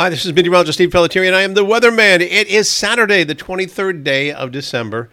Hi, this is meteorologist Steve Pelletieri, and I am the weatherman. It is Saturday, the 23rd day of December,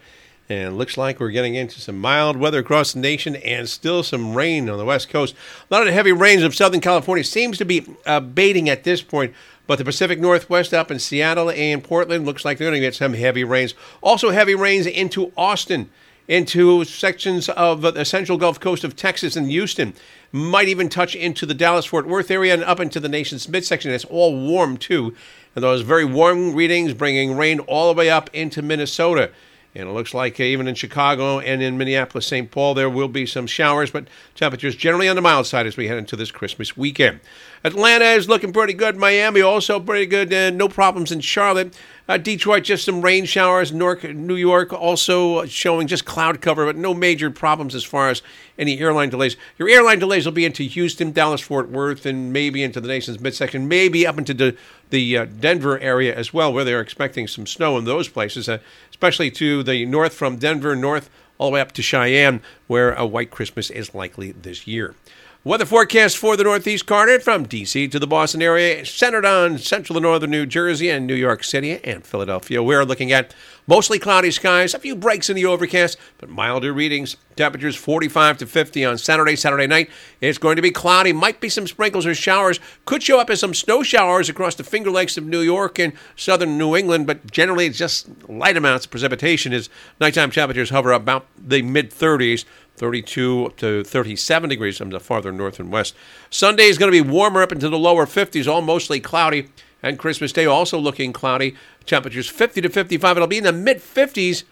and looks like we're getting into some mild weather across the nation and still some rain on the west coast. A lot of the heavy rains of Southern California seems to be abating at this point, but the Pacific Northwest up in Seattle and Portland looks like they're going to get some heavy rains. Also, heavy rains into Austin into sections of the central Gulf Coast of Texas and Houston. Might even touch into the Dallas Fort Worth area and up into the nation's midsection. It's all warm too. And those very warm readings bringing rain all the way up into Minnesota. And it looks like even in Chicago and in Minneapolis, St. Paul, there will be some showers, but temperatures generally on the mild side as we head into this Christmas weekend. Atlanta is looking pretty good. Miami also pretty good. Uh, no problems in Charlotte. Uh, Detroit, just some rain showers. New York also showing just cloud cover, but no major problems as far as any airline delays. Your airline delays will be into Houston, Dallas, Fort Worth, and maybe into the nation's midsection, maybe up into the, the uh, Denver area as well, where they're expecting some snow in those places, uh, especially to the north from Denver, north all the way up to Cheyenne, where a white Christmas is likely this year. Weather forecast for the Northeast corner from D.C. to the Boston area, centered on central and northern New Jersey and New York City and Philadelphia. We're looking at mostly cloudy skies, a few breaks in the overcast, but milder readings. Temperatures 45 to 50 on Saturday, Saturday night. It's going to be cloudy, might be some sprinkles or showers, could show up as some snow showers across the Finger Lakes of New York and southern New England, but generally it's just light amounts of precipitation as nighttime temperatures hover about the mid 30s. 32 to 37 degrees from the farther north and west. Sunday is going to be warmer up into the lower 50s, all mostly cloudy. And Christmas Day also looking cloudy. Temperatures 50 to 55. It'll be in the mid 50s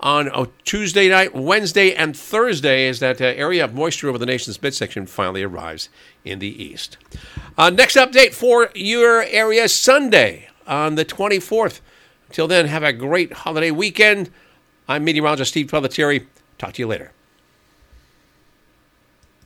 on a Tuesday night, Wednesday, and Thursday as that uh, area of moisture over the nation's midsection finally arrives in the east. Uh, next update for your area Sunday on the 24th. Until then, have a great holiday weekend. I'm meteorologist Steve Pelletieri. Talk to you later.